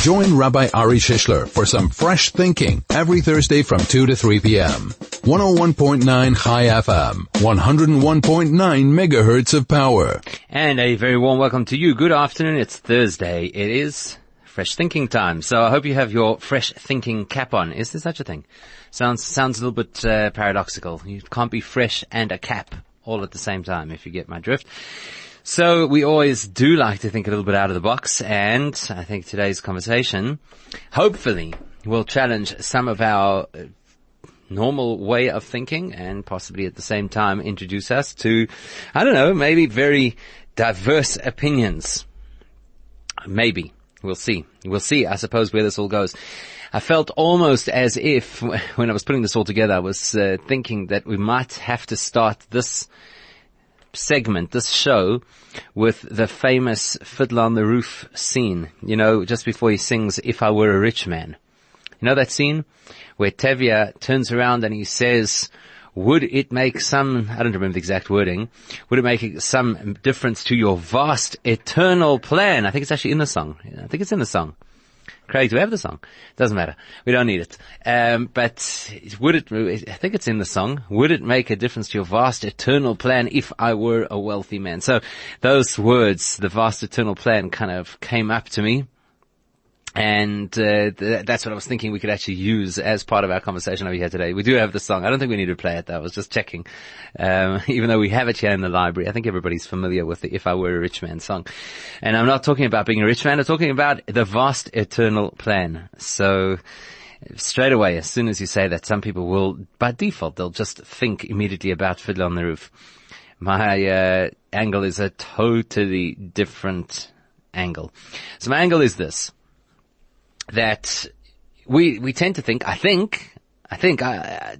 Join Rabbi Ari Shishler for some fresh thinking every Thursday from 2 to 3 p.m. 101.9 Chai FM, 101.9 megahertz of power. And a very warm welcome to you. Good afternoon. It's Thursday. It is fresh thinking time. So I hope you have your fresh thinking cap on. Is there such a thing? Sounds, sounds a little bit uh, paradoxical. You can't be fresh and a cap all at the same time, if you get my drift. So we always do like to think a little bit out of the box, and I think today's conversation, hopefully, will challenge some of our uh, normal way of thinking and possibly at the same time introduce us to, I don't know, maybe very diverse opinions. Maybe. We'll see. We'll see, I suppose, where this all goes. I felt almost as if, when I was putting this all together, I was uh, thinking that we might have to start this segment, this show, with the famous Fiddler on the Roof scene. You know, just before he sings, If I Were a Rich Man. You know that scene? Where Tevye turns around and he says, would it make some, I don't remember the exact wording, would it make some difference to your vast eternal plan? I think it's actually in the song. I think it's in the song. Craig, do we have the song? Doesn't matter. We don't need it. Um, but would it, I think it's in the song, would it make a difference to your vast eternal plan if I were a wealthy man? So those words, the vast eternal plan kind of came up to me. And uh, th- that's what I was thinking we could actually use as part of our conversation over here today. We do have the song. I don't think we need to play it though. I was just checking. Um, even though we have it here in the library, I think everybody's familiar with the If I Were a Rich Man song. And I'm not talking about being a rich man. I'm talking about the vast eternal plan. So straight away, as soon as you say that, some people will, by default, they'll just think immediately about Fiddler on the Roof. My uh, angle is a totally different angle. So my angle is this that we we tend to think. I think. I think I, I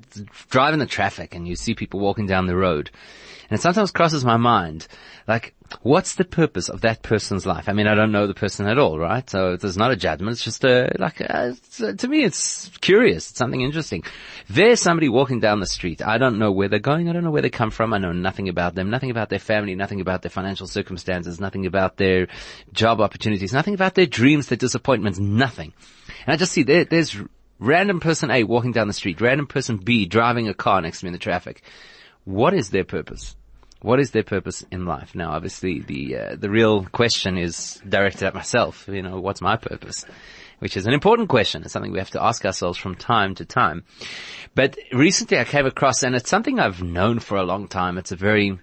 driving the traffic and you see people walking down the road, and it sometimes crosses my mind, like, what's the purpose of that person's life? I mean, I don't know the person at all, right? So there's not a judgment. It's just a, like, uh, a, a, uh, to me, it's curious. It's something interesting. There's somebody walking down the street. I don't know where they're going. I don't know where they come from. I know nothing about them, nothing about their family, nothing about their financial circumstances, nothing about their job opportunities, nothing about their dreams, their disappointments, nothing. And I just see there, there's random person A walking down the street, random person B driving a car next to me in the traffic. What is their purpose? What is their purpose in life? Now, obviously, the uh, the real question is directed at myself. You know, what's my purpose? Which is an important question. It's something we have to ask ourselves from time to time. But recently, I came across, and it's something I've known for a long time. It's a very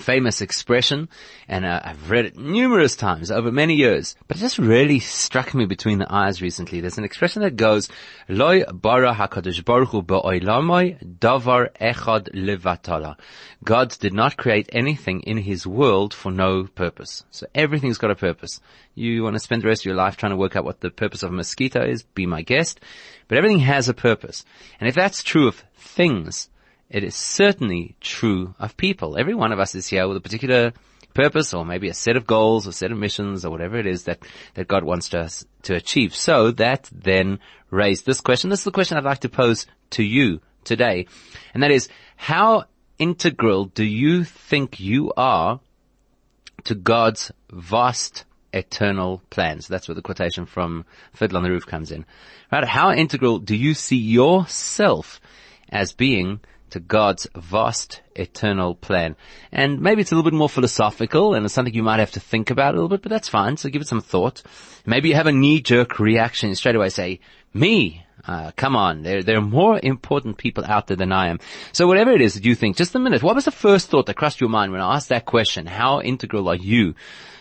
famous expression, and uh, I've read it numerous times over many years, but it just really struck me between the eyes recently. There's an expression that goes, Loi bara hakadosh baruch hu davar echad levatala. God did not create anything in his world for no purpose. So everything's got a purpose. You want to spend the rest of your life trying to work out what the purpose of a mosquito is, be my guest. But everything has a purpose. And if that's true of things, it is certainly true of people. Every one of us is here with a particular purpose or maybe a set of goals or set of missions or whatever it is that, that God wants us to achieve. So that then raised this question. This is the question I'd like to pose to you today. And that is, how integral do you think you are to God's vast eternal plans? That's where the quotation from Fiddler on the Roof comes in. Right? How integral do you see yourself as being to God's vast eternal plan. And maybe it's a little bit more philosophical and it's something you might have to think about a little bit, but that's fine. So give it some thought. Maybe you have a knee-jerk reaction and straight away say, me, uh, come on, there, there are more important people out there than I am. So whatever it is that you think, just a minute, what was the first thought that crossed your mind when I asked that question? How integral are you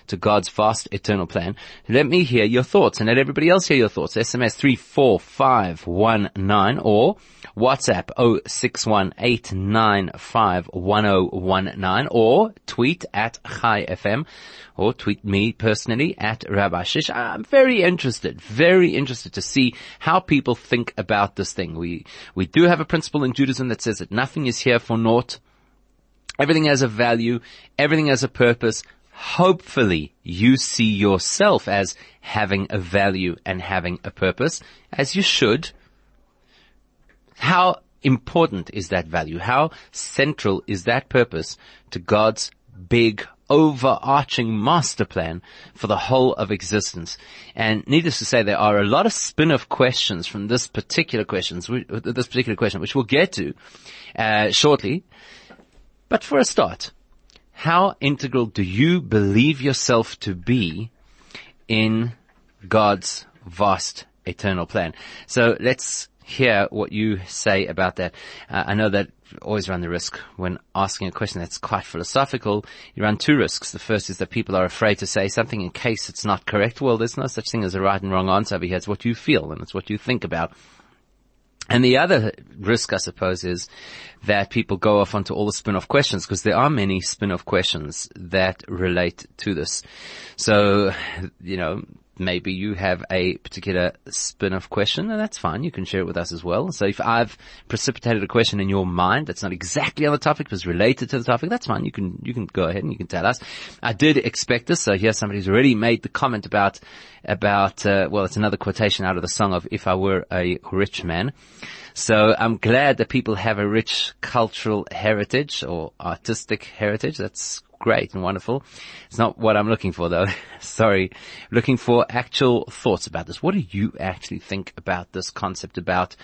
to God's vast eternal plan? Let me hear your thoughts and let everybody else hear your thoughts. SMS 34519 or WhatsApp 0618951019 or tweet at Chai FM or tweet me personally at Rabbi Shish. I'm very interested, very interested to see how people think about this thing. We, we do have a principle in Judaism that says that nothing is here for naught. Everything has a value. Everything has a purpose. Hopefully you see yourself as having a value and having a purpose, as you should. How important is that value? How central is that purpose to God's big overarching master plan for the whole of existence. And needless to say, there are a lot of spin-off questions from this particular questions, this particular question, which we'll get to, uh, shortly. But for a start, how integral do you believe yourself to be in God's vast eternal plan? So let's hear what you say about that. Uh, I know that always run the risk when asking a question that's quite philosophical. You run two risks. The first is that people are afraid to say something in case it's not correct. Well, there's no such thing as a right and wrong answer over here. It's what you feel and it's what you think about. And the other risk, I suppose, is that people go off onto all the spin-off questions because there are many spin-off questions that relate to this. So, you know, maybe you have a particular spin-off question, and that's fine. You can share it with us as well. So if I've precipitated a question in your mind that's not exactly on the topic, but is related to the topic, that's fine. You can, you can go ahead and you can tell us. I did expect this. So here somebody's already made the comment about, about, uh, well, it's another quotation out of the song of If I Were a Rich Man. So I'm glad that people have a rich cultural heritage or artistic heritage. That's great and wonderful. It's not what I'm looking for though. Sorry. Looking for actual thoughts about this. What do you actually think about this concept about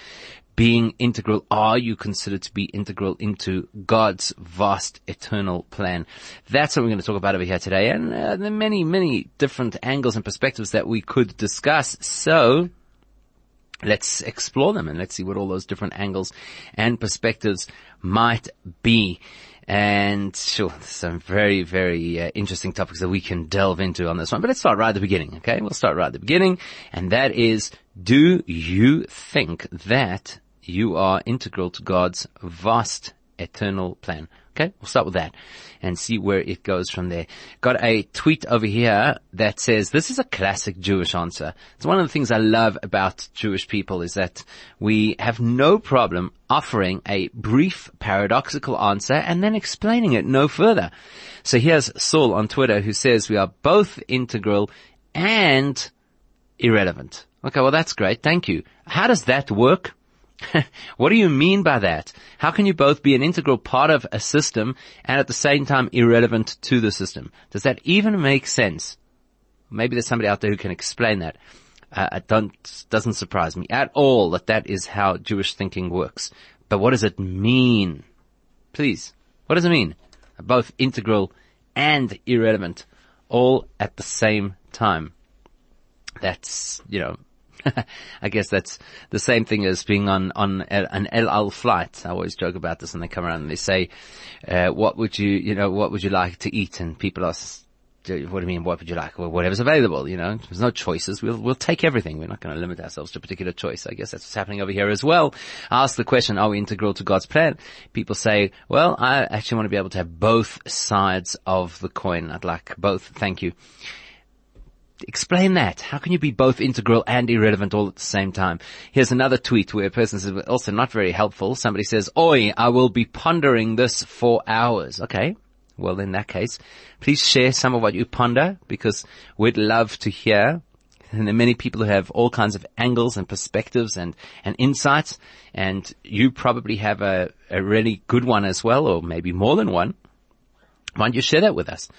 being integral? Are you considered to be integral into God's vast eternal plan? That's what we're going to talk about over here today. And uh, there are many, many different angles and perspectives that we could discuss. So, let's explore them and let's see what all those different angles and perspectives might be. And sure, some very, very uh, interesting topics that we can delve into on this one. But let's start right at the beginning, okay? We'll start right at the beginning. And that is, do you think that you are integral to God's vast eternal plan? Okay, we'll start with that and see where it goes from there. Got a tweet over here that says, this is a classic Jewish answer. It's one of the things I love about Jewish people is that we have no problem offering a brief paradoxical answer and then explaining it no further. So here's Saul on Twitter who says we are both integral and irrelevant. Okay, well that's great. Thank you. How does that work? what do you mean by that? How can you both be an integral part of a system and at the same time irrelevant to the system? Does that even make sense? Maybe there's somebody out there who can explain that. Uh, it don't, doesn't surprise me at all that that is how Jewish thinking works. But what does it mean? Please, what does it mean? Both integral and irrelevant, all at the same time. That's, you know, I guess that's the same thing as being on, on an El Al flight. I always joke about this and they come around and they say, uh, what would you, you know, what would you like to eat? And people ask, what do you mean? What would you like? Well, whatever's available, you know, there's no choices. We'll, we'll take everything. We're not going to limit ourselves to a particular choice. I guess that's what's happening over here as well. I ask the question, are we integral to God's plan? People say, well, I actually want to be able to have both sides of the coin. I'd like both. Thank you. Explain that. How can you be both integral and irrelevant all at the same time? Here's another tweet where a person says, also not very helpful. Somebody says, Oi, I will be pondering this for hours. Okay. Well, in that case, please share some of what you ponder because we'd love to hear. And there are many people who have all kinds of angles and perspectives and, and insights. And you probably have a, a really good one as well, or maybe more than one. Why don't you share that with us?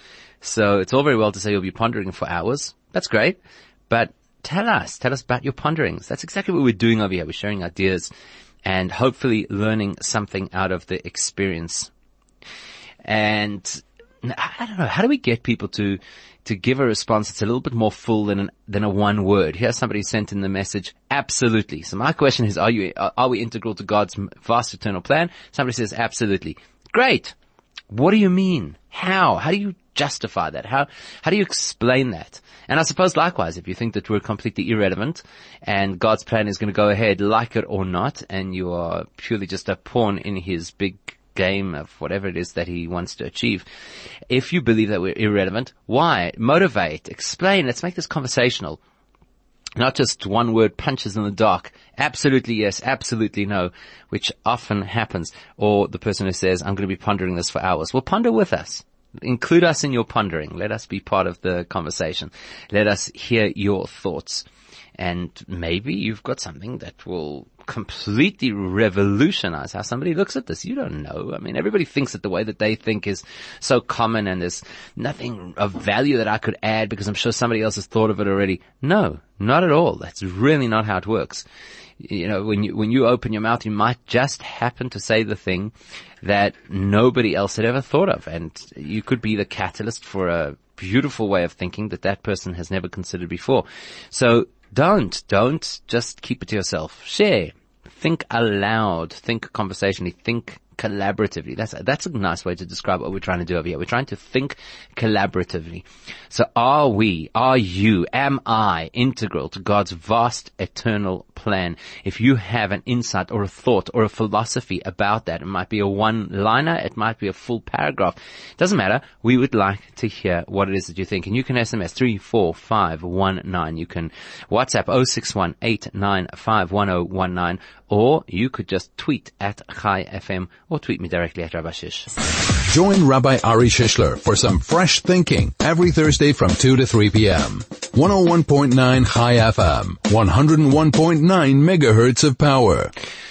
So it's all very well to say you'll be pondering for hours. That's great. But tell us, tell us about your ponderings. That's exactly what we're doing over here. We're sharing ideas and hopefully learning something out of the experience. And I don't know, how do we get people to, to give a response that's a little bit more full than an, than a one word? Here's somebody sent in the message, absolutely. So my question is, are you, are we integral to God's vast eternal plan? Somebody says, absolutely. Great. What do you mean? How? How do you justify that? How, how do you explain that? And I suppose likewise, if you think that we're completely irrelevant and God's plan is going to go ahead like it or not, and you are purely just a pawn in his big game of whatever it is that he wants to achieve. If you believe that we're irrelevant, why? Motivate, explain, let's make this conversational. Not just one word punches in the dark. Absolutely yes, absolutely no, which often happens. Or the person who says, I'm going to be pondering this for hours. Well, ponder with us. Include us in your pondering. Let us be part of the conversation. Let us hear your thoughts. And maybe you've got something that will completely revolutionize how somebody looks at this. You don't know. I mean, everybody thinks that the way that they think is so common and there's nothing of value that I could add because I'm sure somebody else has thought of it already. No, not at all. That's really not how it works. You know, when you, when you open your mouth, you might just happen to say the thing that nobody else had ever thought of. And you could be the catalyst for a beautiful way of thinking that that person has never considered before. So don't, don't just keep it to yourself. Share. Think aloud. Think conversationally. Think collaboratively. That's, that's a nice way to describe what we're trying to do over here. We're trying to think collaboratively. So are we, are you, am I integral to God's vast eternal plan? If you have an insight or a thought or a philosophy about that, it might be a one liner, it might be a full paragraph. It Doesn't matter. We would like to hear what it is that you think. And you can SMS 34519. You can WhatsApp 061 or you could just tweet at Chai FM or tweet me directly at Rabbi Shish. Join Rabbi Ari Shishler for some fresh thinking every Thursday from 2 to 3 p.m. 101.9 Chai FM, 101.9 megahertz of power.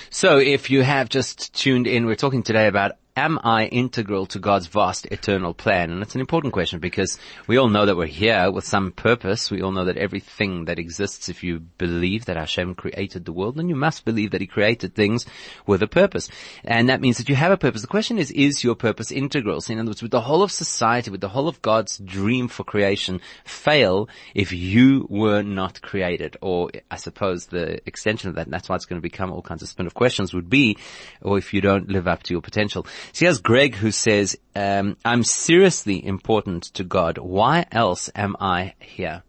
So if you have just tuned in, we're talking today about am I integral to God's vast eternal plan? And it's an important question because we all know that we're here with some purpose. We all know that everything that exists, if you believe that Hashem created the world, then you must believe that He created things with a purpose. And that means that you have a purpose. The question is, is your purpose integral? So in other words, would the whole of society, would the whole of God's dream for creation fail if you were not created? Or I suppose the extension of that, and that's why it's going to become all kinds of spin-off questions would be, or if you don't live up to your potential. So here's Greg who says, um, I'm seriously important to God. Why else am I here?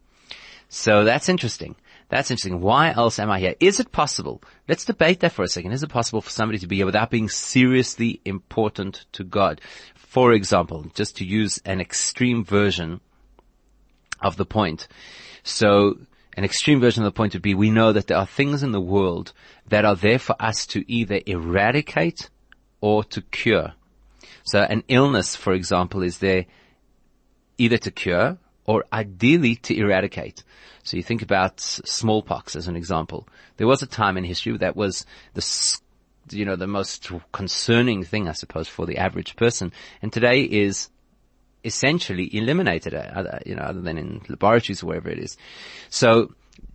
So that's interesting. That's interesting. Why else am I here? Is it possible? Let's debate that for a second. Is it possible for somebody to be here without being seriously important to God? For example, just to use an extreme version of the point. So an extreme version of the point would be we know that there are things in the world that are there for us to either eradicate or to cure. So an illness, for example, is there either to cure or ideally to eradicate. So you think about smallpox as an example. There was a time in history that was the, you know, the most concerning thing, I suppose, for the average person. And today is essentially eliminated, uh, you know, other than in laboratories or wherever it is. So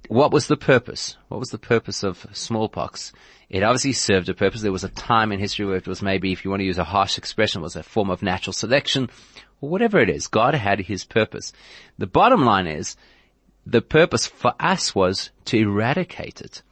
what was the purpose? What was the purpose of smallpox? It obviously served a purpose. There was a time in history where it was maybe, if you want to use a harsh expression, was a form of natural selection, or whatever it is. God had his purpose. The bottom line is, the purpose for us was to eradicate it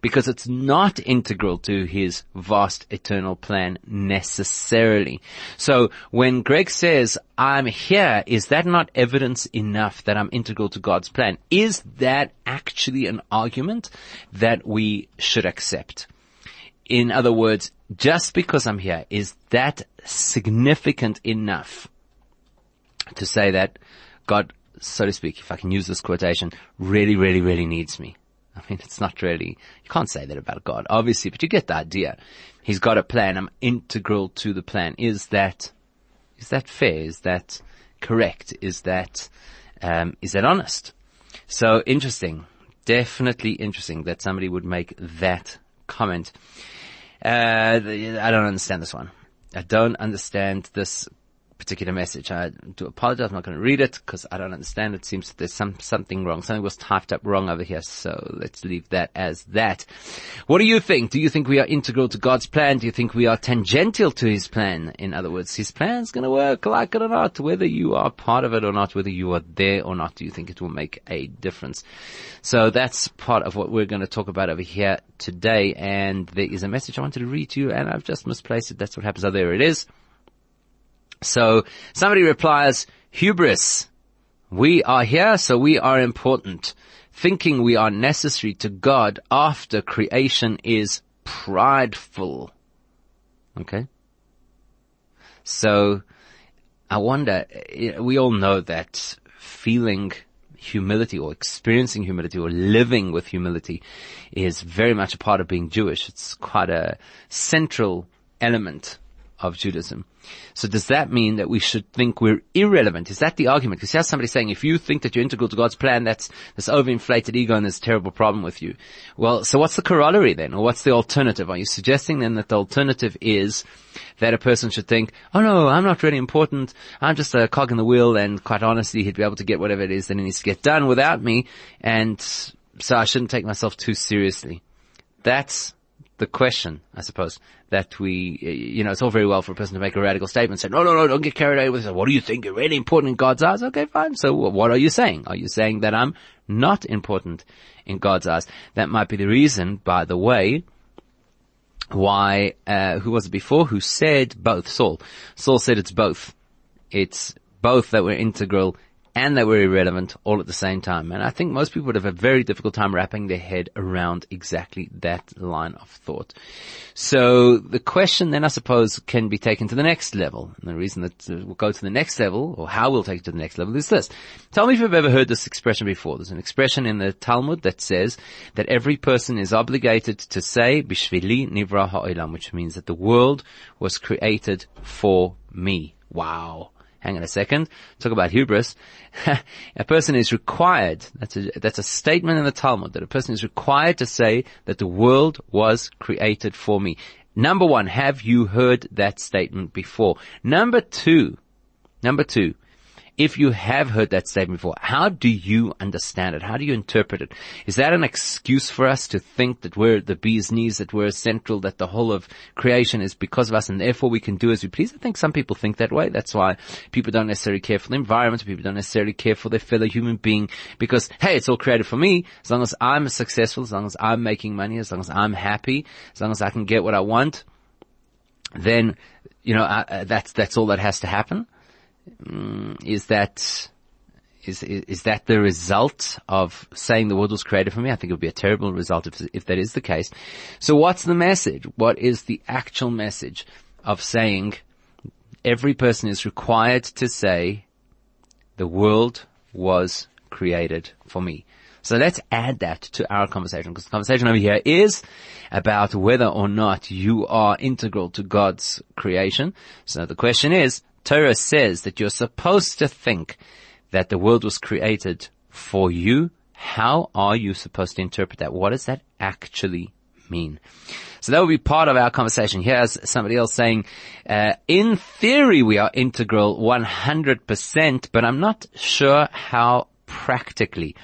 because it's not integral to his vast eternal plan necessarily. So when Greg says, I'm here, is that not evidence enough that I'm integral to God's plan? Is that actually an argument that we should accept? In other words, just because I'm here, is that significant enough to say that God, so to speak, if I can use this quotation, really, really, really needs me? I mean, it's not really, you can't say that about God, obviously, but you get the idea. He's got a plan. I'm integral to the plan. Is that, is that fair? Is that correct? Is that, um, is that honest? So interesting. Definitely interesting that somebody would make that comment. Uh, I don't understand this one. I don't understand this particular message. I do apologize. I'm not going to read it because I don't understand. It seems that there's some, something wrong. Something was typed up wrong over here. So let's leave that as that. What do you think? Do you think we are integral to God's plan? Do you think we are tangential to His plan? In other words, His plan's going to work like it or not, whether you are part of it or not, whether you are there or not. Do you think it will make a difference? So that's part of what we're going to talk about over here today. And there is a message I wanted to read to you and I've just misplaced it. That's what happens. Oh, there it is. So somebody replies, hubris. We are here, so we are important. Thinking we are necessary to God after creation is prideful. Okay? So, I wonder, eh, we all know that feeling humility or experiencing humility or living with humility is very much a part of being Jewish. It's quite a central element of Judaism. So does that mean that we should think we're irrelevant? Is that the argument? Because here's somebody saying, if you think that you're integral to God's plan, that's this overinflated ego and a terrible problem with you. Well, so what's the corollary then? Or what's the alternative? Are you suggesting then that the alternative is that a person should think, oh no, I'm not really important. I'm just a cog in the wheel and quite honestly, he'd be able to get whatever it is that he needs to get done without me. And so I shouldn't take myself too seriously. That's the question, I suppose, that we, you know, it's all very well for a person to make a radical statement, say, no, no, no, don't get carried away with it. What do you think? You're really important in God's eyes? Okay, fine. So what are you saying? Are you saying that I'm not important in God's eyes? That might be the reason, by the way, why, uh, who was it before who said both? Saul. Saul said it's both. It's both that we're integral and they were irrelevant all at the same time. And I think most people would have a very difficult time wrapping their head around exactly that line of thought. So the question then I suppose can be taken to the next level. And the reason that uh, we'll go to the next level or how we'll take it to the next level is this. Tell me if you've ever heard this expression before. There's an expression in the Talmud that says that every person is obligated to say Bishvili Nivra Ha'olam, which means that the world was created for me. Wow hang on a second, talk about hubris. a person is required, that's a, that's a statement in the Talmud, that a person is required to say that the world was created for me. Number one, have you heard that statement before? Number two, number two, if you have heard that statement before, how do you understand it? How do you interpret it? Is that an excuse for us to think that we're the bee's knees, that we're central, that the whole of creation is because of us and therefore we can do as we please? I think some people think that way. That's why people don't necessarily care for the environment. People don't necessarily care for their fellow human being because, hey, it's all created for me. As long as I'm successful, as long as I'm making money, as long as I'm happy, as long as I can get what I want, then, you know, I, that's, that's all that has to happen. Mm, is that is, is that the result of saying the world was created for me? I think it would be a terrible result if, if that is the case. So what's the message? What is the actual message of saying every person is required to say the world was created for me? So let's add that to our conversation because the conversation over here is about whether or not you are integral to God's creation. So the question is, Torah says that you're supposed to think that the world was created for you. How are you supposed to interpret that? What does that actually mean? So that will be part of our conversation. Here's somebody else saying, uh, in theory we are integral 100%, but I'm not sure how practically.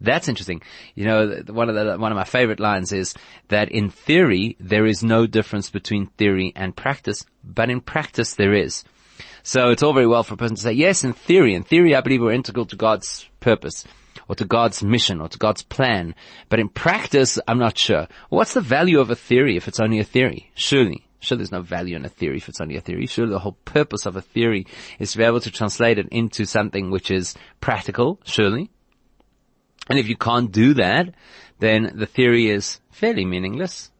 That's interesting. You know, one of the, one of my favorite lines is that in theory, there is no difference between theory and practice, but in practice there is. So it's all very well for a person to say, yes, in theory, in theory I believe we're integral to God's purpose or to God's mission or to God's plan. But in practice, I'm not sure. What's the value of a theory if it's only a theory? Surely. Sure, there's no value in a theory if it's only a theory. Sure, the whole purpose of a theory is to be able to translate it into something which is practical, surely. And if you can't do that, then the theory is fairly meaningless.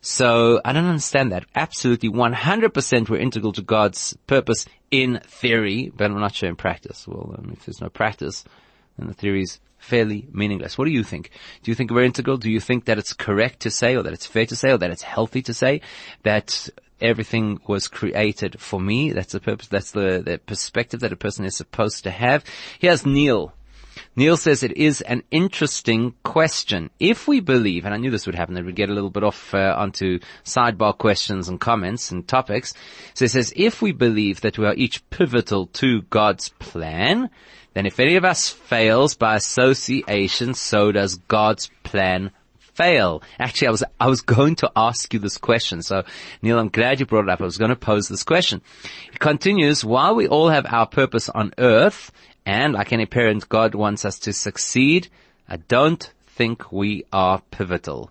So I don't understand that. Absolutely 100% we're integral to God's purpose in theory, but I'm not sure in practice. Well, um, if there's no practice, then the theory is fairly meaningless. What do you think? Do you think we're integral? Do you think that it's correct to say or that it's fair to say or that it's healthy to say that everything was created for me? That's the purpose, that's the, the perspective that a person is supposed to have. Here's Neil Neil says it is an interesting question. If we believe, and I knew this would happen, that we'd get a little bit off uh, onto sidebar questions and comments and topics. So he says, if we believe that we are each pivotal to God's plan, then if any of us fails by association, so does God's plan fail? Actually, I was, I was going to ask you this question. So Neil, I'm glad you brought it up. I was going to pose this question. It continues, while we all have our purpose on earth, and like any parent, God wants us to succeed. I don't think we are pivotal.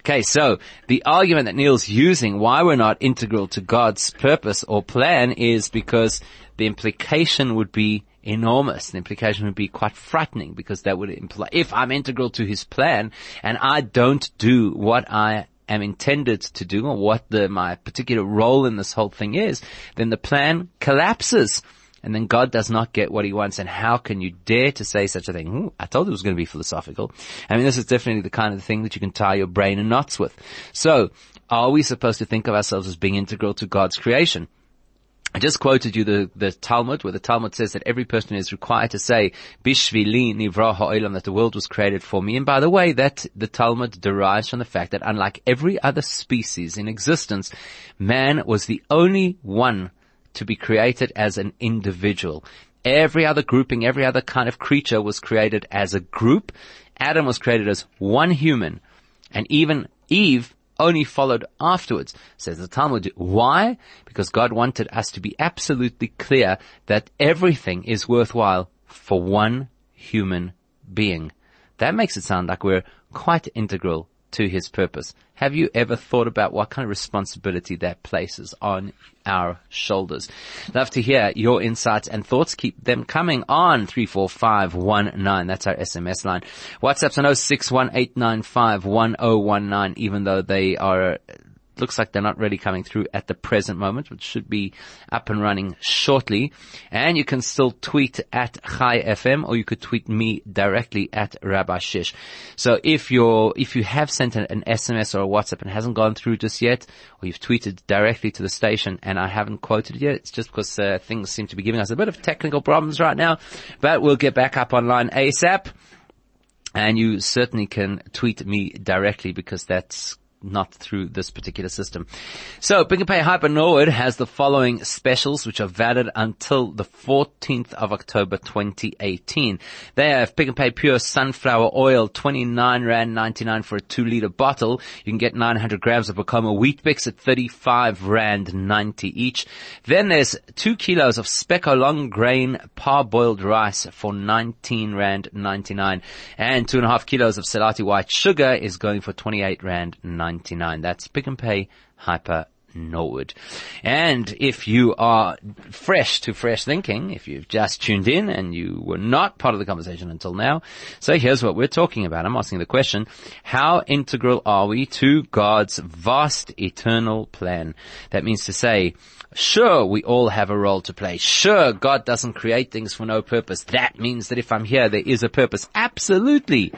Okay, so the argument that Neil's using why we're not integral to God's purpose or plan is because the implication would be enormous. The implication would be quite frightening because that would imply if I'm integral to his plan and I don't do what I am intended to do or what the, my particular role in this whole thing is, then the plan collapses and then God does not get what he wants. And how can you dare to say such a thing? Ooh, I told you it was going to be philosophical. I mean, this is definitely the kind of thing that you can tie your brain in knots with. So, Are we supposed to think of ourselves as being integral to God's creation? I just quoted you the, the Talmud, where the Talmud says that every person is required to say, Bishvili nivra ha'olam, that the world was created for me. And by the way, that the Talmud derives from the fact that unlike every other species in existence, man was the only one to be created as an individual. Every other grouping, every other kind of creature was created as a group. Adam was created as one human. And even Eve only followed afterwards, says the Talmud. Why? Because God wanted us to be absolutely clear that everything is worthwhile for one human being. That makes it sound like we're quite integral to his purpose. Have you ever thought about what kind of responsibility that places on our shoulders? Love to hear your insights and thoughts. Keep them coming on 34519. That's our SMS line. WhatsApp's on 0618951019, even though they are looks like they're not really coming through at the present moment, which should be up and running shortly. And you can still tweet at Chai FM or you could tweet me directly at Rabbi Shish. So if you're, if you have sent an, an SMS or a WhatsApp and hasn't gone through just yet, or you've tweeted directly to the station and I haven't quoted it yet, it's just because uh, things seem to be giving us a bit of technical problems right now, but we'll get back up online ASAP. And you certainly can tweet me directly because that's not through this particular system. So Pick n Pay Hyper Norwood has the following specials which are valid until the 14th of October 2018. They have Pick n Pay Pure Sunflower Oil, 29 Rand 99 for a 2 liter bottle. You can get 900 grams of Bokomo Wheat Bix at 35 Rand 90 each. Then there's 2 kilos of Spekko long grain parboiled rice for 19 Rand 99 and 2.5 kilos of Selati white sugar is going for 28 Rand 99. 99. That's Pick and Pay Hyper Norwood. And if you are fresh to fresh thinking, if you've just tuned in and you were not part of the conversation until now, so here's what we're talking about. I'm asking the question, how integral are we to God's vast eternal plan? That means to say, Sure, we all have a role to play. Sure, God doesn't create things for no purpose. That means that if I'm here, there is a purpose. Absolutely.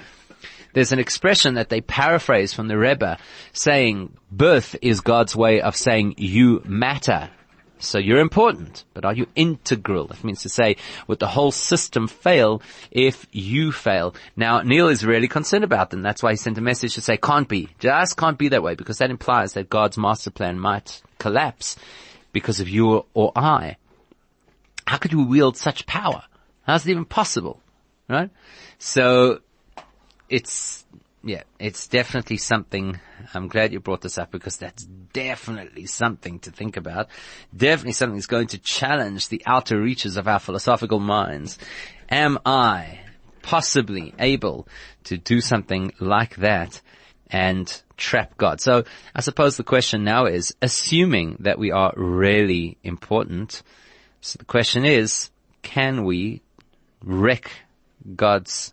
There's an expression that they paraphrase from the Rebbe saying, birth is God's way of saying you matter. So you're important, but are you integral? That means to say, would the whole system fail if you fail? Now, Neil is really concerned about them. That's why he sent a message to say, can't be. Just can't be that way, because that implies that God's master plan might collapse because of you or I. How could you wield such power? How's it even possible? Right? So, it's, yeah, it's definitely something. I'm glad you brought this up because that's definitely something to think about. Definitely something that's going to challenge the outer reaches of our philosophical minds. Am I possibly able to do something like that and trap God? So I suppose the question now is, assuming that we are really important, so the question is, can we wreck God's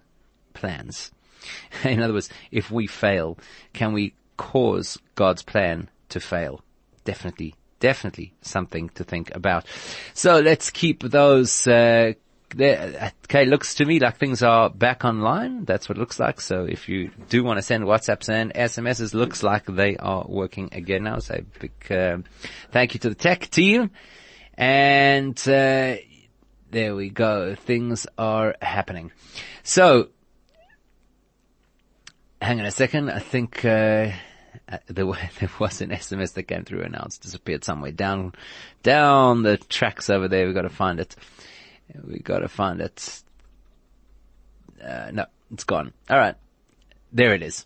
plans? In other words, if we fail, can we cause God's plan to fail? Definitely, definitely something to think about. So let's keep those, uh, there, okay, looks to me like things are back online. That's what it looks like. So if you do want to send WhatsApps and SMSs, looks like they are working again now. So big uh, thank you to the tech team. And uh, there we go. Things are happening. So hang on a second. I think uh, uh there, was an SMS that came through and now it's disappeared somewhere down down the tracks over there. We've got to find it. We've got to find it. Uh, no, it's gone. All right, there it is.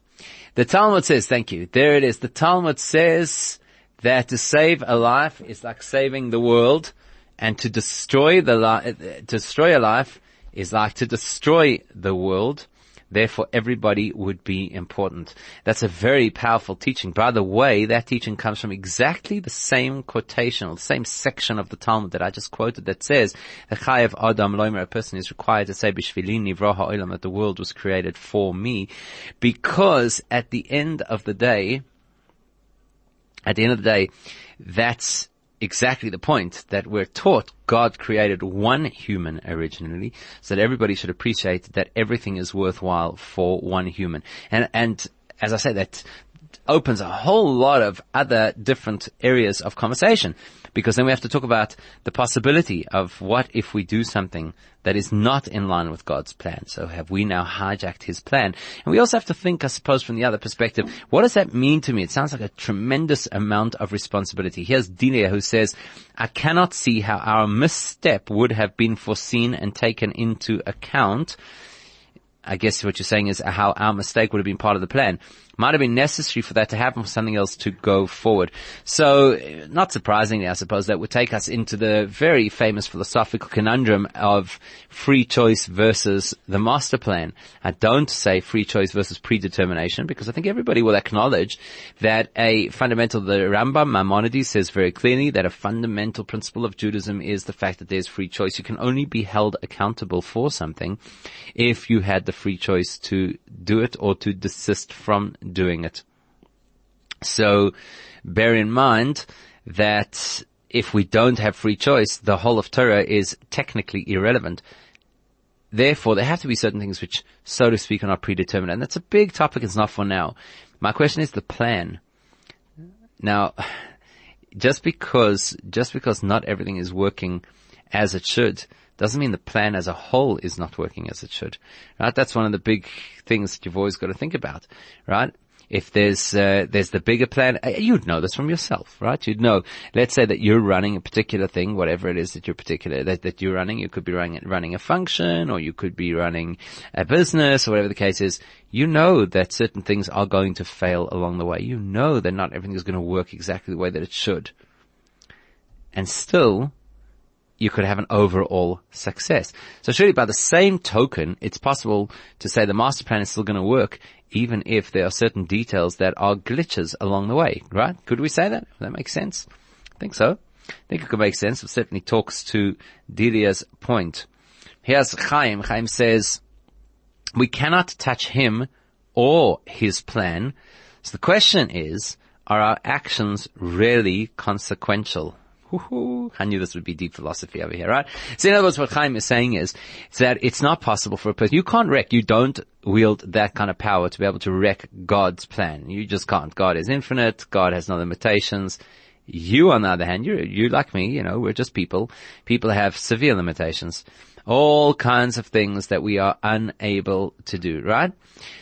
The Talmud says, "Thank you." There it is. The Talmud says that to save a life is like saving the world, and to destroy the li- uh, destroy a life is like to destroy the world. Therefore, everybody would be important. That's a very powerful teaching. By the way, that teaching comes from exactly the same quotation, or the same section of the Talmud that I just quoted that says, the Chayav Adam Loimer, a person is required to say, Bishvili Nivra Ha'olam, that the world was created for me. Because at the end of the day, at the end of the day, that's exactly the point that we're taught God created one human originally, so that everybody should appreciate that everything is worthwhile for one human. And, and as I say, that opens a whole lot of other different areas of conversation because then we have to talk about the possibility of what if we do something that is not in line with God's plan. So have we now hijacked his plan? And we also have to think, I suppose, from the other perspective, what does that mean to me? It sounds like a tremendous amount of responsibility. Here's Delia who says, I cannot see how our misstep would have been foreseen and taken into account. I guess what you're saying is how our mistake would have been part of the plan might have been necessary for that to happen for something else to go forward. So, not surprisingly, I suppose that would take us into the very famous philosophical conundrum of free choice versus the master plan. I don't say free choice versus predetermination because I think everybody will acknowledge that a fundamental, the Rambam Maimonides says very clearly that a fundamental principle of Judaism is the fact that there's free choice. You can only be held accountable for something if you had the free choice to do it or to desist from doing it. So bear in mind that if we don't have free choice, the whole of Torah is technically irrelevant. Therefore, there have to be certain things which, so to speak, are not predetermined. And that's a big topic. It's not for now. My question is the plan. Now, just because, just because not everything is working as it should, doesn't mean the plan as a whole is not working as it should. Right? That's one of the big things that you've always got to think about. Right? If there's uh, there's the bigger plan, uh, you'd know this from yourself, right? You'd know. Let's say that you're running a particular thing, whatever it is that you're particular that, that you're running. You could be running running a function, or you could be running a business, or whatever the case is. You know that certain things are going to fail along the way. You know that not everything is going to work exactly the way that it should, and still you could have an overall success. So surely by the same token, it's possible to say the master plan is still going to work even if there are certain details that are glitches along the way, right? Could we say that? That makes sense? I think so. I think it could make sense. It certainly talks to Delia's point. Here's Chaim. Chaim says, we cannot touch him or his plan. So the question is, are our actions really consequential? I knew this would be deep philosophy over here, right? So in other words, what Chaim is saying is, that it's not possible for a person, you can't wreck, you don't wield that kind of power to be able to wreck God's plan. You just can't. God is infinite, God has no limitations. You, on the other hand, you you like me, you know, we're just people. People have severe limitations. All kinds of things that we are unable to do, right?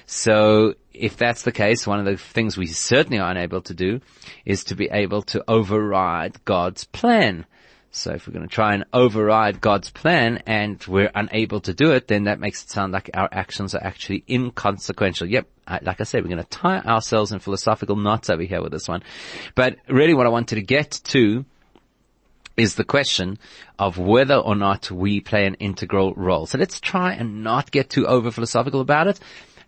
So if that's the case, one of the things we certainly are unable to do is to be able to override God's plan. So if we're going to try and override God's plan and we're unable to do it, then that makes it sound like our actions are actually inconsequential. Yep. Like I said, we're going to tie ourselves in philosophical knots over here with this one. But really what I wanted to get to is the question of whether or not we play an integral role. So let's try and not get too over philosophical about it.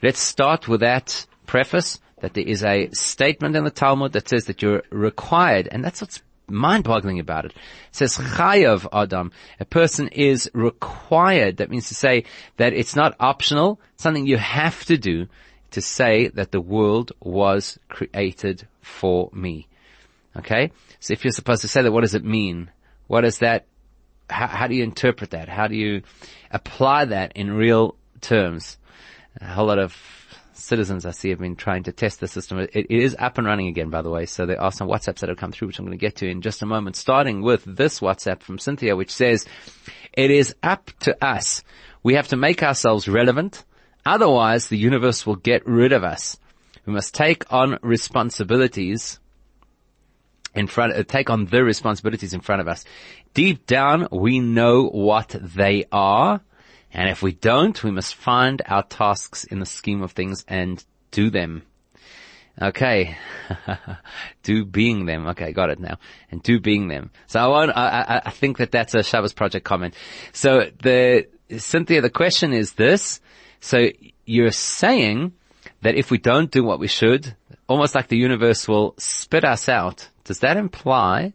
Let's start with that preface that there is a statement in the Talmud that says that you're required, and that's what's mind-boggling about it. It says chayav adam. A person is required. That means to say that it's not optional, something you have to do to say that the world was created for me. Okay? So if you're supposed to say that, what does it mean? What does that, how, how do you interpret that? How do you apply that in real terms? a whole lot of citizens I see have been trying to test the system. It, it is up and running again, by the way. So there are some WhatsApps that have come through, which I'm going to get to in just a moment, starting with this WhatsApp from Cynthia, which says, it is up to us. We have to make ourselves relevant. Otherwise, the universe will get rid of us. We must take on responsibilities in front, uh, take on the responsibilities in front of us. Deep down, we know what they are and if we don't, we must find our tasks in the scheme of things and do them. Okay. do being them. Okay, got it now. And do being them. So I I, I, think that that's a Shabbos project comment. So the, Cynthia, the question is this. So you're saying that if we don't do what we should, almost like the universe will spit us out. Does that imply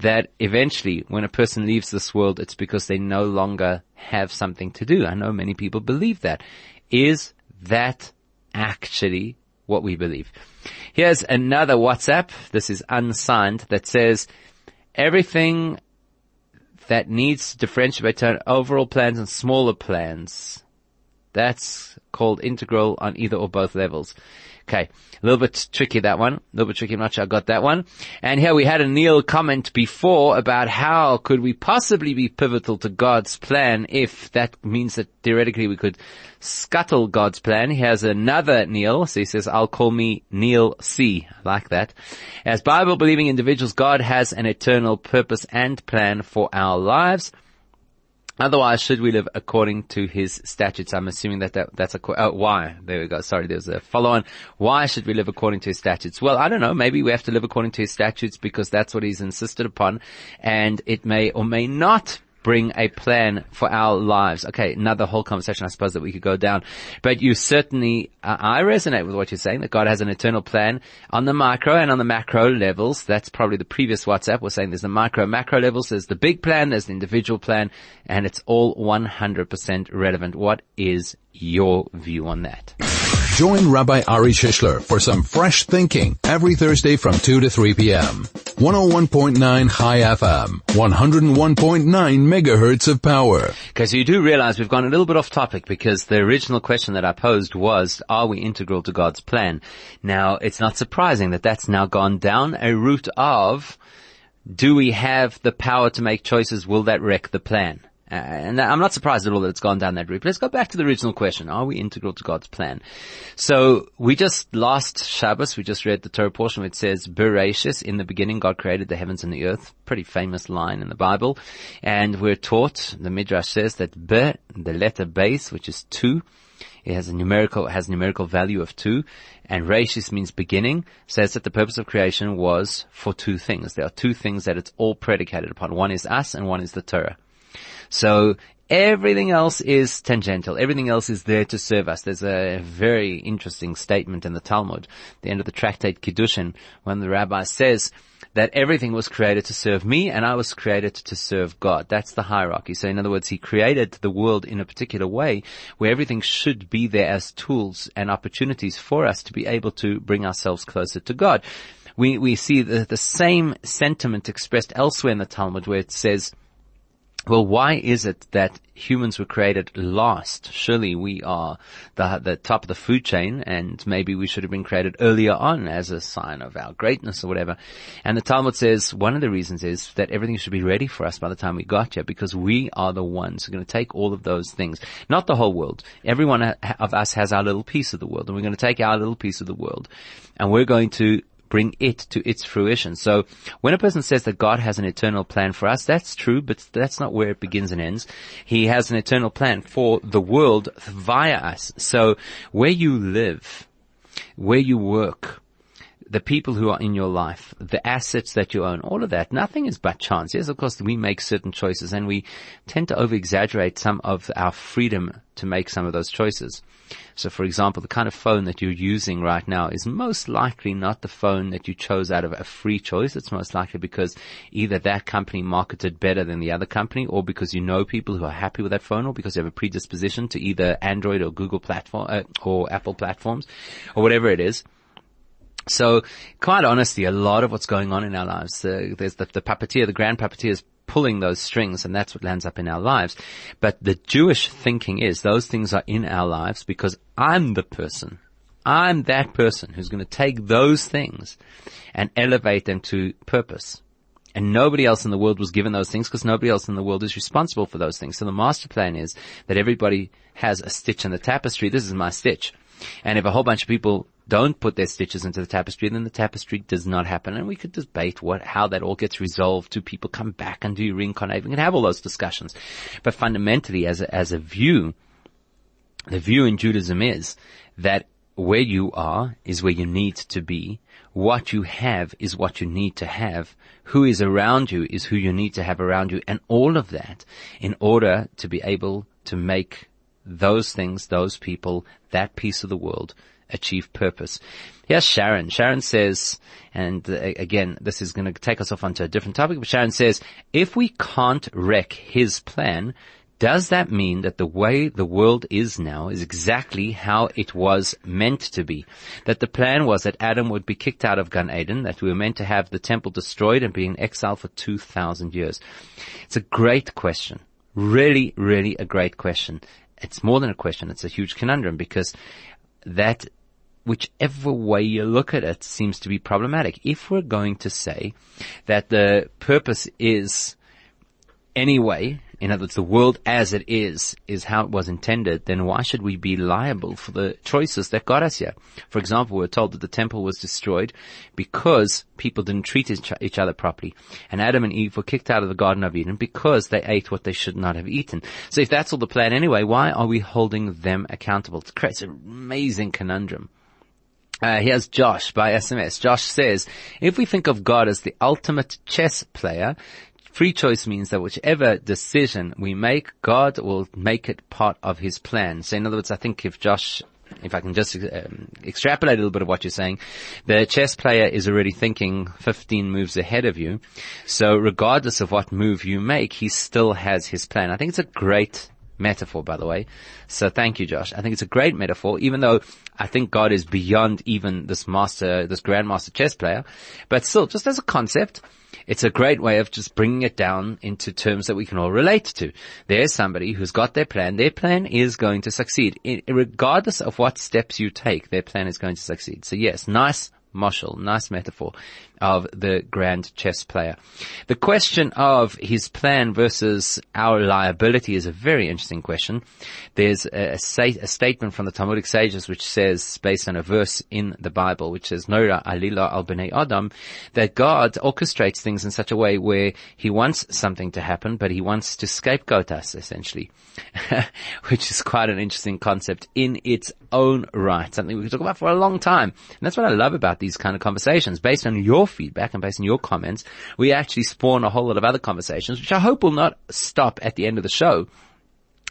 that eventually when a person leaves this world, it's because they no longer have something to do. I know many people believe that. Is that actually what we believe? Here's another WhatsApp. This is unsigned that says everything that needs to differentiate between overall plans and smaller plans. That's called integral on either or both levels. Okay. A little bit tricky that one. A little bit tricky. I'm not sure I got that one. And here we had a Neil comment before about how could we possibly be pivotal to God's plan if that means that theoretically we could scuttle God's plan. He has another Neil. So he says, I'll call me Neil C. I like that. As Bible believing individuals, God has an eternal purpose and plan for our lives. Otherwise, should we live according to his statutes? I'm assuming that, that that's a, oh, why? There we go. Sorry, there's a follow on. Why should we live according to his statutes? Well, I don't know. Maybe we have to live according to his statutes because that's what he's insisted upon and it may or may not bring a plan for our lives. Okay, another whole conversation I suppose that we could go down. But you certainly, uh, I resonate with what you're saying, that God has an eternal plan on the micro and on the macro levels. That's probably the previous WhatsApp was saying there's the micro, macro levels, there's the big plan, there's the individual plan, and it's all 100% relevant. What is your view on that? Join Rabbi Ari Shishler for some fresh thinking every Thursday from 2 to 3 p.m. 101.9 Chai FM, 101.9 megahertz of power. Okay, so you do realize we've gone a little bit off topic because the original question that I posed was, are we integral to God's plan? Now, it's not surprising that that's now gone down a route of, do we have the power to make choices? Will that wreck the plan? Uh, and I'm not surprised at all that it's gone down that route. But let's go back to the original question. Are we integral to God's plan? So we just, last Shabbos, we just read the Torah portion where it says, Bereshis, in the beginning God created the heavens and the earth. Pretty famous line in the Bible. And we're taught, the Midrash says that Be, the letter beis, which is two, it has a numerical, has numerical value of two, and Rashis means beginning, says that the purpose of creation was for two things. There are two things that it's all predicated upon. One is us and one is the Torah. So everything else is tangential. Everything else is there to serve us. There's a very interesting statement in the Talmud, the end of the tractate Kiddushin, when the rabbi says that everything was created to serve me and I was created to serve God. That's the hierarchy. So in other words, he created the world in a particular way where everything should be there as tools and opportunities for us to be able to bring ourselves closer to God. We, we see the, the same sentiment expressed elsewhere in the Talmud where it says, well, why is it that humans were created last? Surely we are the, the top of the food chain and maybe we should have been created earlier on as a sign of our greatness or whatever. And the Talmud says one of the reasons is that everything should be ready for us by the time we got here because we are the ones who are going to take all of those things. Not the whole world. Every one of us has our little piece of the world and we're going to take our little piece of the world and we're going to bring it to its fruition. So when a person says that God has an eternal plan for us, that's true, but that's not where it begins and ends. He has an eternal plan for the world via us. So where you live, where you work, the people who are in your life, the assets that you own, all of that, nothing is but chance. Yes, of course, we make certain choices and we tend to over exaggerate some of our freedom to make some of those choices. So for example, the kind of phone that you're using right now is most likely not the phone that you chose out of a free choice. It's most likely because either that company marketed better than the other company or because you know people who are happy with that phone or because you have a predisposition to either Android or Google platform uh, or Apple platforms or whatever it is. So, quite honestly, a lot of what's going on in our lives, uh, there's the, the puppeteer, the grand puppeteer is pulling those strings and that's what lands up in our lives. But the Jewish thinking is those things are in our lives because I'm the person. I'm that person who's going to take those things and elevate them to purpose. And nobody else in the world was given those things because nobody else in the world is responsible for those things. So the master plan is that everybody has a stitch in the tapestry. This is my stitch. And if a whole bunch of people don't put their stitches into the tapestry, then the tapestry does not happen. And we could debate what, how that all gets resolved. Do people come back and do reincarnate? We can have all those discussions. But fundamentally, as a, as a view, the view in Judaism is that where you are is where you need to be. What you have is what you need to have. Who is around you is who you need to have around you. And all of that in order to be able to make those things, those people, that piece of the world achieve purpose. Here's Sharon. Sharon says, and uh, again, this is going to take us off onto a different topic, but Sharon says, if we can't wreck his plan, does that mean that the way the world is now is exactly how it was meant to be? That the plan was that Adam would be kicked out of Gan Eden, that we were meant to have the temple destroyed and be in exile for 2,000 years? It's a great question. Really, really a great question it's more than a question. It's a huge conundrum because that whichever way you look at it seems to be problematic. If we're going to say that the purpose is anyway, in other words, the world as it is, is how it was intended, then why should we be liable for the choices that got us here? For example, we're told that the temple was destroyed because people didn't treat each other properly. And Adam and Eve were kicked out of the Garden of Eden because they ate what they should not have eaten. So if that's all the plan anyway, why are we holding them accountable? It creates an amazing conundrum. Uh, here's Josh by SMS. Josh says, if we think of God as the ultimate chess player, free choice means that whichever decision we make, God will make it part of his plan. So in other words, I think if Josh if I can just um, extrapolate a little bit of what you're saying, the chess player is already thinking 15 moves ahead of you. So regardless of what move you make, he still has his plan. I think it's a great metaphor, by the way. So thank you, Josh. I think it's a great metaphor, even though I think God is beyond even this master, this grandmaster chess player. But still, just as a concept, it's a great way of just bringing it down into terms that we can all relate to. There's somebody who's got their plan. Their plan is going to succeed. regardless of what steps you take, their plan is going to succeed. So yes, nice mashal, nice metaphor of the grand chess player. The question of his plan versus our liability is a very interesting question. There's a, a, statement from the Talmudic sages which says, based on a verse in the Bible, which says, Nora alila al bnei Adam, that God orchestrates things in such a way where he wants something to happen, but he wants to scapegoat us, essentially. which is quite an interesting concept in its own right. Something we could talk about for a long time. And that's what I love about these kind of conversations. Based on your feedback and based on your comments, we actually spawn a whole lot of other conversations, which I hope will not stop at the end of the show.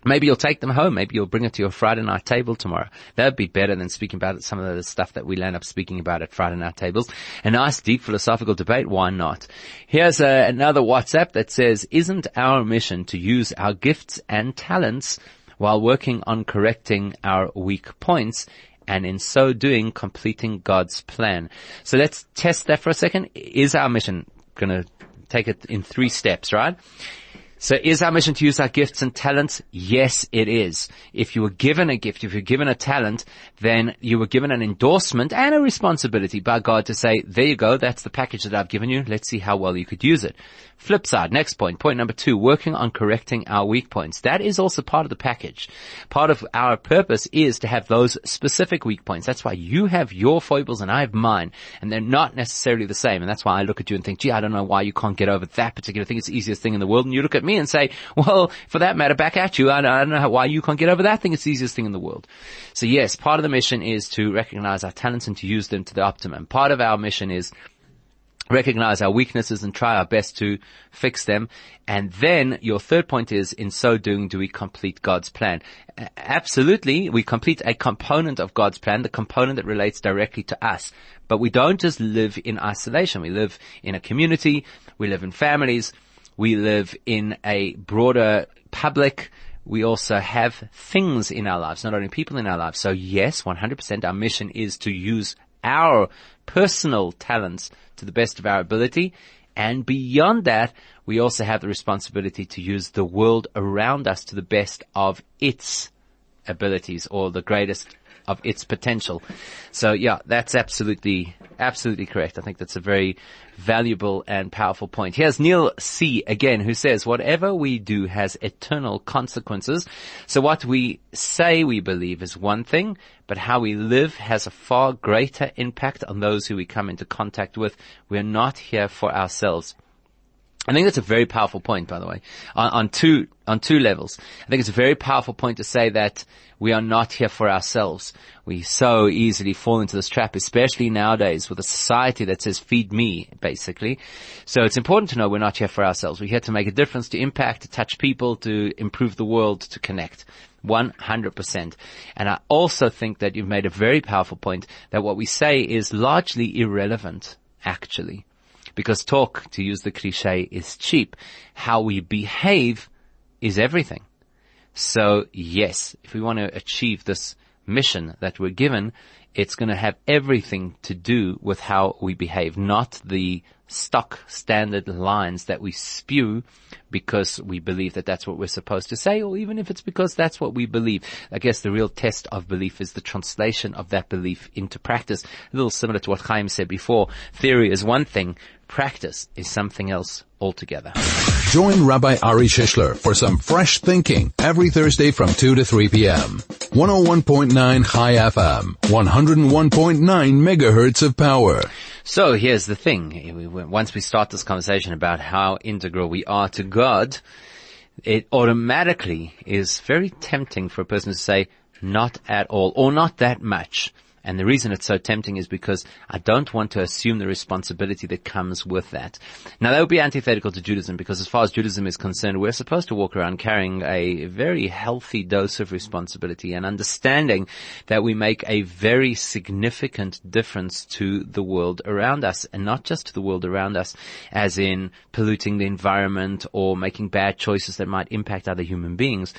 Maybe you'll take them home. Maybe you'll bring it to your Friday night table tomorrow. That'd be better than speaking about some of the stuff that we land up speaking about at Friday night tables. A nice deep philosophical debate. Why not? Here's a, uh, another WhatsApp that says, isn't our mission to use our gifts and talents while working on correcting our weak points and in so doing completing God's plan. So let's test that for a second. Is our mission going to take it in three steps, right? So is our mission to use our gifts and talents? Yes, it is. If you were given a gift, if you're given a talent, then you were given an endorsement and a responsibility by God to say, there you go, that's the package that I've given you. Let's see how well you could use it. Flip side, next point, point number two, working on correcting our weak points. That is also part of the package. Part of our purpose is to have those specific weak points. That's why you have your foibles and I have mine, and they're not necessarily the same. And that's why I look at you and think, gee, I don't know why you can't get over that particular thing. It's the easiest thing in the world. And you look at me and say, well, for that matter, back at you. I don't know why you can't get over that thing. It's the easiest thing in the world. So yes, part of the mission is to recognize our talents and to use them to the optimum. Part of our mission is recognize our weaknesses and try our best to fix them. And then your third point is, in so doing, do we complete God's plan? Absolutely. We complete a component of God's plan, the component that relates directly to us. But we don't just live in isolation. We live in a community. We live in families. We live in a broader public. We also have things in our lives, not only people in our lives. So yes, 100% our mission is to use our personal talents to the best of our ability. And beyond that, we also have the responsibility to use the world around us to the best of its abilities or the greatest of its potential. So yeah, that's absolutely, absolutely correct. I think that's a very valuable and powerful point. Here's Neil C again, who says, whatever we do has eternal consequences. So what we say we believe is one thing, but how we live has a far greater impact on those who we come into contact with. We're not here for ourselves. I think that's a very powerful point, by the way, on, on, two on two levels. I think it's a very powerful point to say that we are not here for ourselves. We so easily fall into this trap, especially nowadays with a society that says "feed me," basically. So it's important to know we're not here for ourselves. We're here to make a difference, to impact, to touch people, to improve the world, to connect. 100%. And I also think that you've made a very powerful point that what we say is largely irrelevant, actually because talk, to use the cliche, is cheap. How we behave is everything. So yes, if we want to achieve this mission that we're given, It's going to have everything to do with how we behave, not the stock standard lines that we spew because we believe that that's what we're supposed to say, or even if it's because that's what we believe. I guess the real test of belief is the translation of that belief into practice. A little similar to what Chaim said before. Theory is one thing, practice is something else altogether. Join Rabbi Ari Shishler for some fresh thinking every Thursday from 2 to 3 p.m. 101.9 Chai FM, 101.9 megahertz of power. So here's the thing. Once we start this conversation about how integral we are to God, it automatically is very tempting for a person to say, not at all, or not that much. And the reason it's so tempting is because I don't want to assume the responsibility that comes with that. Now that would be antithetical to Judaism because as far as Judaism is concerned, we're supposed to walk around carrying a very healthy dose of responsibility and understanding that we make a very significant difference to the world around us and not just to the world around us as in polluting the environment or making bad choices that might impact other human beings,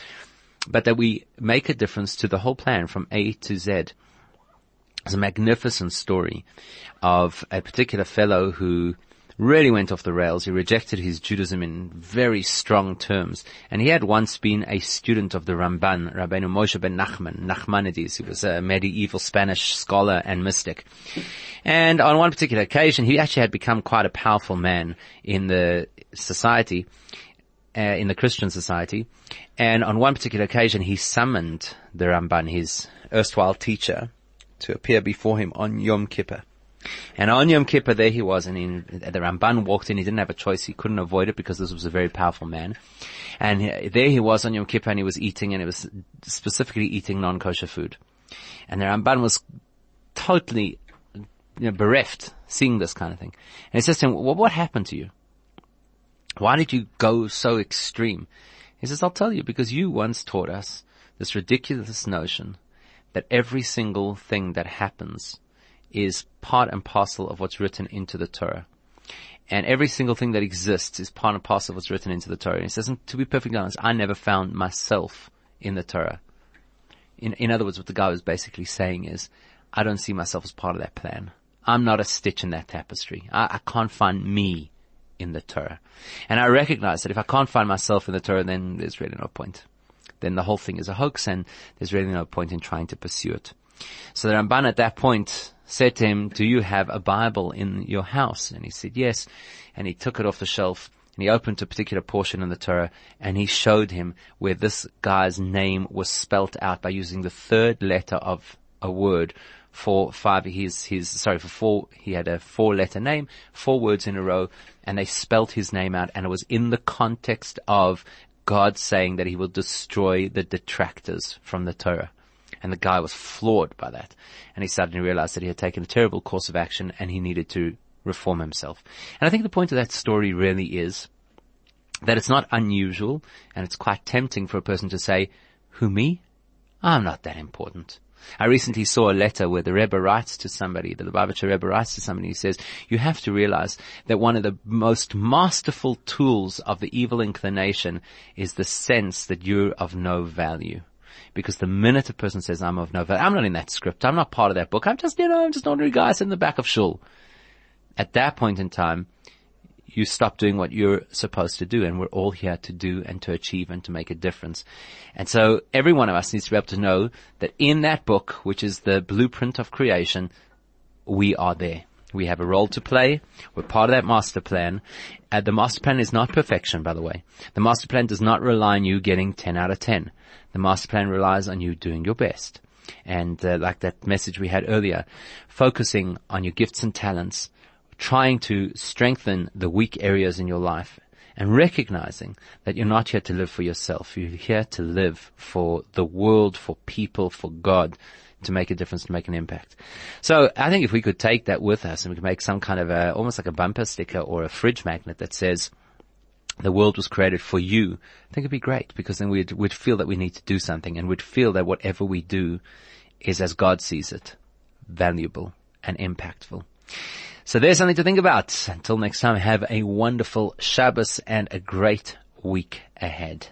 but that we make a difference to the whole plan from A to Z. It's a magnificent story of a particular fellow who really went off the rails. He rejected his Judaism in very strong terms. And he had once been a student of the Ramban, Rabbeinu Moshe ben Nachman, Nachmanides. He was a medieval Spanish scholar and mystic. And on one particular occasion, he actually had become quite a powerful man in the society, uh, in the Christian society. And on one particular occasion, he summoned the Ramban, his erstwhile teacher, to appear before him on Yom Kippur. And on Yom Kippur, there he was, and he, the Ramban walked in. He didn't have a choice; he couldn't avoid it because this was a very powerful man. And there he was on Yom Kippur, and he was eating, and he was specifically eating non-kosher food. And the Ramban was totally you know, bereft seeing this kind of thing. And he says to him, "What happened to you? Why did you go so extreme?" He says, "I'll tell you, because you once taught us this ridiculous notion that every single thing that happens is part and parcel of what's written into the Torah. And every single thing that exists is part and parcel of what's written into the Torah. And he says, to be perfectly honest, I never found myself in the Torah. In, in other words, what the guy was basically saying is, I don't see myself as part of that plan. I'm not a stitch in that tapestry. I, I can't find me in the Torah. And I recognize that if I can't find myself in the Torah, then there's really no point then the whole thing is a hoax and there's really no point in trying to pursue it. So the Ramban at that point said to him, do you have a Bible in your house? And he said, yes. And he took it off the shelf and he opened a particular portion in the Torah and he showed him where this guy's name was spelt out by using the third letter of a word for five, his, his, sorry, for four, he had a four letter name, four words in a row, and they spelt his name out, and it was in the context of God saying that he will destroy the detractors from the Torah. And the guy was floored by that. And he suddenly realized that he had taken a terrible course of action and he needed to reform himself. And I think the point of that story really is that it's not unusual and it's quite tempting for a person to say, who me? I'm not that important. I recently saw a letter where the Rebbe writes to somebody, the Lubavitcher Rebbe writes to somebody, who says, you have to realize that one of the most masterful tools of the evil inclination is the sense that you're of no value. Because the minute a person says, I'm of no value, I'm not in that script, I'm not part of that book, I'm just, you know, I'm just an ordinary guy sitting in the back of shul. At that point in time, you stop doing what you're supposed to do and we're all here to do and to achieve and to make a difference. And so every one of us needs to be able to know that in that book, which is the blueprint of creation, we are there. We have a role to play. We're part of that master plan. Uh, the master plan is not perfection, by the way. The master plan does not rely on you getting 10 out of 10. The master plan relies on you doing your best. And uh, like that message we had earlier, focusing on your gifts and talents, trying to strengthen the weak areas in your life and recognizing that you're not here to live for yourself. You're here to live for the world, for people, for God, to make a difference, to make an impact. So I think if we could take that with us and we could make some kind of a, almost like a bumper sticker or a fridge magnet that says, the world was created for you, I think it'd be great because then we'd, we'd feel that we need to do something and we'd feel that whatever we do is as God sees it, valuable and impactful. So there's something to think about. Until next time, have a wonderful Shabbos and a great week ahead.